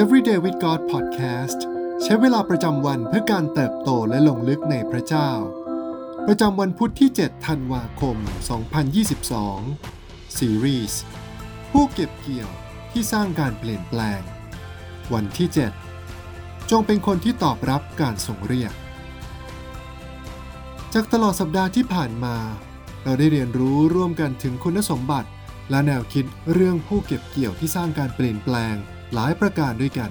Everyday with God Podcast ใช้เวลาประจำวันเพื่อการเติบโตและลงลึกในพระเจ้า ประจำวันพุทธที่ 7 ธันวาคม 2022 Series ผู้เก็บเกี่ยวที่สร้างการเปลี่ยนแปลง วันที่ 7 จงเป็นคนที่ตอบรับการส่งเรียก จากตลอดสัปดาห์ที่ผ่านมา เราได้เรียนรู้ร่วมกันถึงคุณสมบัติ และแนวคิดเรื่องผู้เก็บเกี่ยวที่สร้างการเปลี่ยนแปลง หลายประการด้วยกัน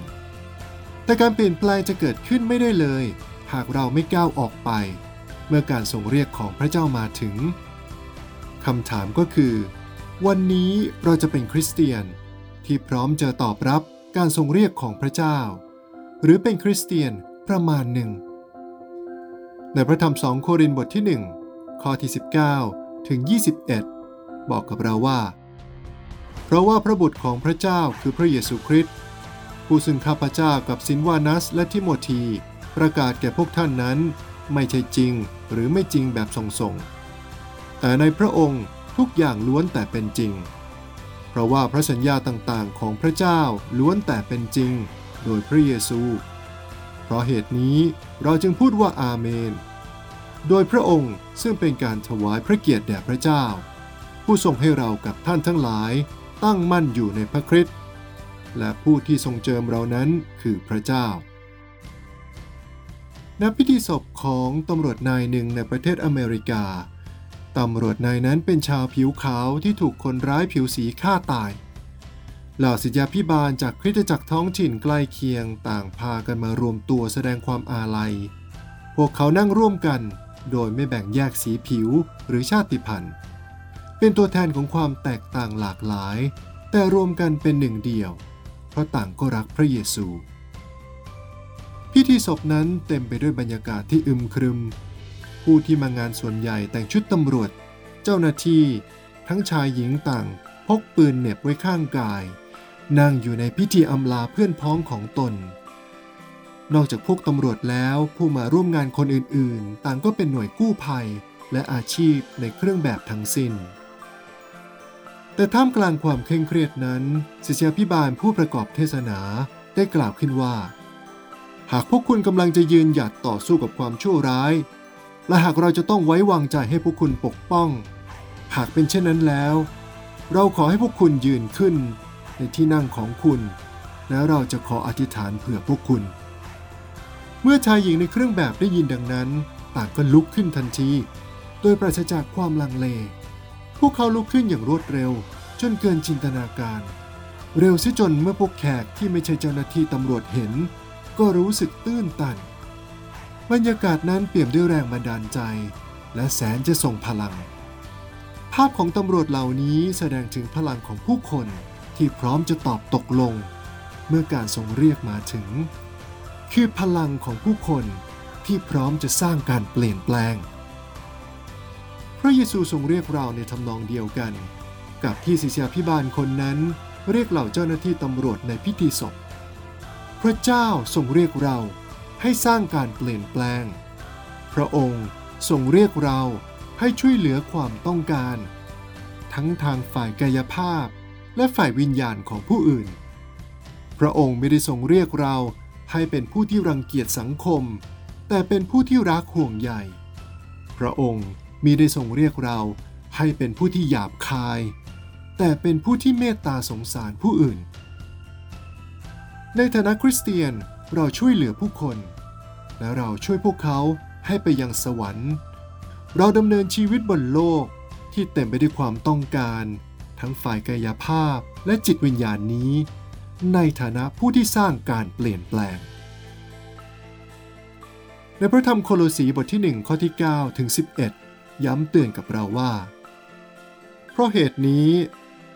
แต่การเปลี่ยนแปลงจะเกิดขึ้นไม่ได้เลย หากเราไม่ก้าวออกไป เมื่อการส่งเรียกของพระเจ้ามาถึงคำถามก็คือ วันนี้เราจะเป็นคริสเตียนที่พร้อมจะตอบรับการทรงเรียกของพระเจ้า หรือเป็นคริสเตียนประมาณหนึ่ง ในพระธรรมสองโครินธ์บทที่ 1 ข้อที่ 19 ถึง 21 บอกกับเราว่า ราะว่าพระบุตรของพระเจ้าคือพระเยซูคริสต์ผู้ซึ่งข้าพเจ้ากับซินวานัสและทิโมธี ประกาศแก่พวกท่านนั้น ไม่ใช่จริงหรือไม่จริงแบบส่งๆแต่ในพระองค์ทุกอย่างล้วนแต่เป็นจริง เพราะว่าพระสัญญาต่างๆ ของพระเจ้าล้วนแต่เป็นจริง โดยพระเยซู เพราะเหตุนี้เราจึงพูดว่าอาเมน โดยพระองค์ซึ่งเป็นการถวายพระเกียรติแด่พระเจ้า ผู้ทรงให้เรากับท่านทั้งหลาย ตั้งมั่นอยู่ในพระคริสต์และผู้ที่ทรงเจิมเรานั้นคือพระเจ้าณพิธีศพของตำรวจนายหนึ่งในประเทศอเมริกา ตำรวจนายนั้นเป็นชาวผิวขาวที่ถูกคนร้ายผิวสีฆ่าตาย เหล่าศิษยาพิบาลจากคริสตจักรท้องถิ่นใกล้เคียงต่างพากันมารวมตัวแสดงความอาลัย พวกเขานั่งร่วมกัน โดยไม่แบ่งแยกสีผิวหรือชาติพันธุ์ เป็นตัวแทนของความแตกต่างหลากหลาย แต่รวมกันเป็นหนึ่งเดียว เพราะต่างก็รักพระเยซู พิธีศพนั้นเต็มไปด้วยบรรยากาศที่อึมครึม ผู้ที่มางานส่วนใหญ่แต่งชุดตำรวจ เจ้าหน้าที่ ทั้งชายหญิงต่างพกปืนเหน็บไว้ข้างกาย นั่งอยู่ในพิธีอำลาเพื่อนพ้องของตน นอกจากพวกตำรวจแล้วผู้มาร่วมงานคนอื่นๆ ต่างก็เป็นหน่วยกู้ภัยและอาชีพในเครื่องแบบทั้งสิ้น แต่ท่ามกลางความเคร่งเครียดนั้นศิษยาพิบาลผู้ประกอบเทศนาได้กล่าวขึ้นว่า หากพวกคุณกำลังจะยืนหยัดต่อสู้กับความชั่วร้าย และหากเราจะต้องไว้วางใจให้พวกคุณปกป้อง หากเป็นเช่นนั้นแล้ว เราขอให้พวกคุณยืนขึ้น ในที่นั่งของคุณ แล้วเราจะขออธิษฐานเผื่อพวกคุณ เมื่อชายหญิงในเครื่องแบบได้ยินดังนั้นต่างก็ลุกขึ้นทันที โดยปราศจากความลังเล วกเขาลุกขึ้นอย่างรวดเร็ว จนเกินจินตนาการ เร็วซิจนเมื่อพวกแขกที่ไม่ใช่เจ้าหน้าที่ตำรวจเห็น ก็รู้สึกตื้นตัน บรรยากาศนั้นเปี่ยมด้วยแรงบันดาลใจ และแสนจะส่งพลัง ภาพของตำรวจเหล่านี้แสดงถึงพลังของผู้คนที่พร้อมจะตอบตกลง เมื่อการทรงเรียกมาถึง คือพลังของผู้คนที่พร้อมจะสร้างการเปลี่ยนแปลง พระเยซูทรงเรียกเราในทำนองเดียวกัน กับที่ศิษยาพิบาลคนนั้น เรียกเหล่าเจ้าหน้าที่ตำรวจในพิธีศพ พระเจ้าทรงเรียกเราให้สร้างการเปลี่ยนแปลง พระองค์ทรงเรียกเราให้ช่วยเหลือความต้องการ ทั้งทางฝ่ายกายภาพ และฝ่ายวิญญาณของผู้อื่น พระองค์ไม่ได้ทรงเรียกเราให้เป็นผู้ที่รังเกียจสังคม แต่เป็นผู้ที่รักห่วงใยพระองค์ มีได้ทรงเรียกเราให้เป็นผู้ที่หยาบคาย แต่เป็นผู้ที่เมตตาสงสารผู้อื่น ในฐานะคริสเตียนเราช่วยเหลือผู้คน และเราช่วยพวกเขาให้ไปยังสวรรค์ เราดำเนินชีวิตบนโลกที่เต็มไปด้วยความต้องการ ทั้งฝ่ายกายภาพและจิตวิญญาณนี้ ในฐานะผู้ที่สร้างการเปลี่ยนแปลง ในพระธรรมโคโลสีบทที่ 1 ข้อที่ 9 ถึง 11 ย้ำเตือนกับเราว่า เพราะเหตุนี้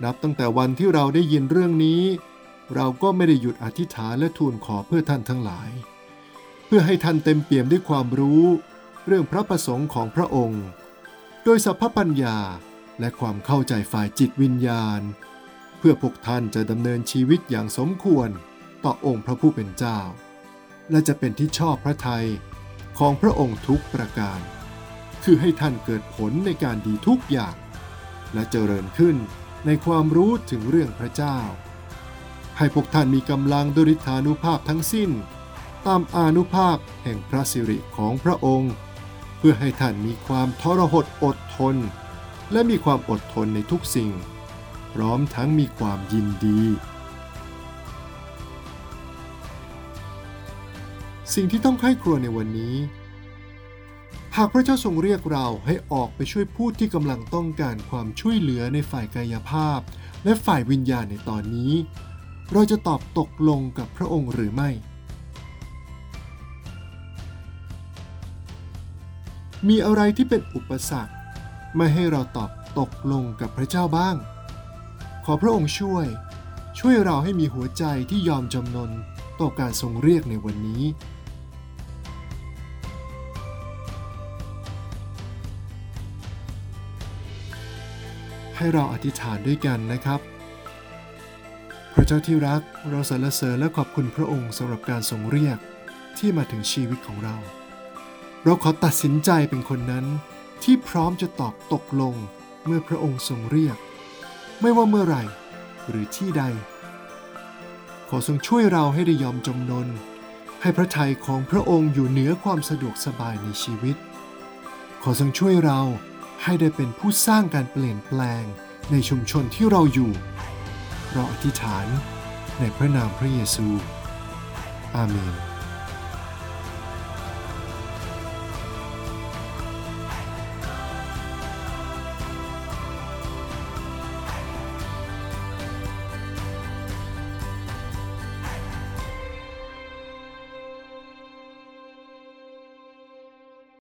นับตั้งแต่วันที่เราได้ยินเรื่องนี้ เราก็ไม่ได้หยุดอธิษฐานและทูลขอเพื่อท่านทั้งหลาย เพื่อให้ท่านเต็มเปี่ยมด้วยความรู้ เรื่องพระประสงค์ของพระองค์ โดยสัพพปัญญาและความเข้าใจฝ่ายจิตวิญญาณ เพื่อพวกท่านจะดำเนินชีวิตอย่างสมควรต่อองค์พระผู้เป็นเจ้า และจะเป็นที่ชอบพระทัยของพระองค์ทุกประการ คือให้ท่านเกิดผลในการดีทุกอย่าง และเจริญขึ้นในความรู้ถึงเรื่องพระเจ้า ให้พวกท่านมีกำลังด้วยฤทธานุภาพทั้งสิ้น ตามอานุภาพแห่งพระสิริของพระองค์ เพื่อให้ท่านมีความทรหดอดทน และมีความอดทนในทุกสิ่ง พร้อมทั้งมีความยินดี สิ่งที่ต้องใคร่ครวญในวันนี้ หากพระเจ้าทรงเรียกเราให้ออกไปช่วยผู้ที่กำลังต้องการความช่วยเหลือในฝ่ายกายภาพ และฝ่ายวิญญาณในตอนนี้ เราจะตอบตกลงกับพระองค์หรือไม่ มีอะไรที่เป็นอุปสรรค ไม่ให้เราตอบตกลงกับพระเจ้าบ้าง ขอพระองค์ช่วย ช่วยเราให้มีหัวใจที่ยอมจำนนต่อการทรงเรียกในวันนี้ ให้เราอธิษฐานด้วยกันนะครับ พระเจ้าที่รักเราสรรเสริญและขอบคุณพระองค์สำหรับการทรงเรียกที่มาถึงชีวิตของเรา เราขอตัดสินใจเป็นคนนั้นที่พร้อมจะตอบตกลงเมื่อพระองค์ทรงเรียก ไม่ว่าเมื่อไหร่หรือที่ใด ขอทรงช่วยเราให้ได้ยอมจำนน ให้พระทัยของพระองค์อยู่เหนือความสะดวกสบายในชีวิต ขอทรงช่วยเรา ให้ได้เป็นผู้สร้างการเปลี่ยนแปลงในชุมชนที่เราอยู่ เราอธิษฐานในพระนามพระเยซู อาเมน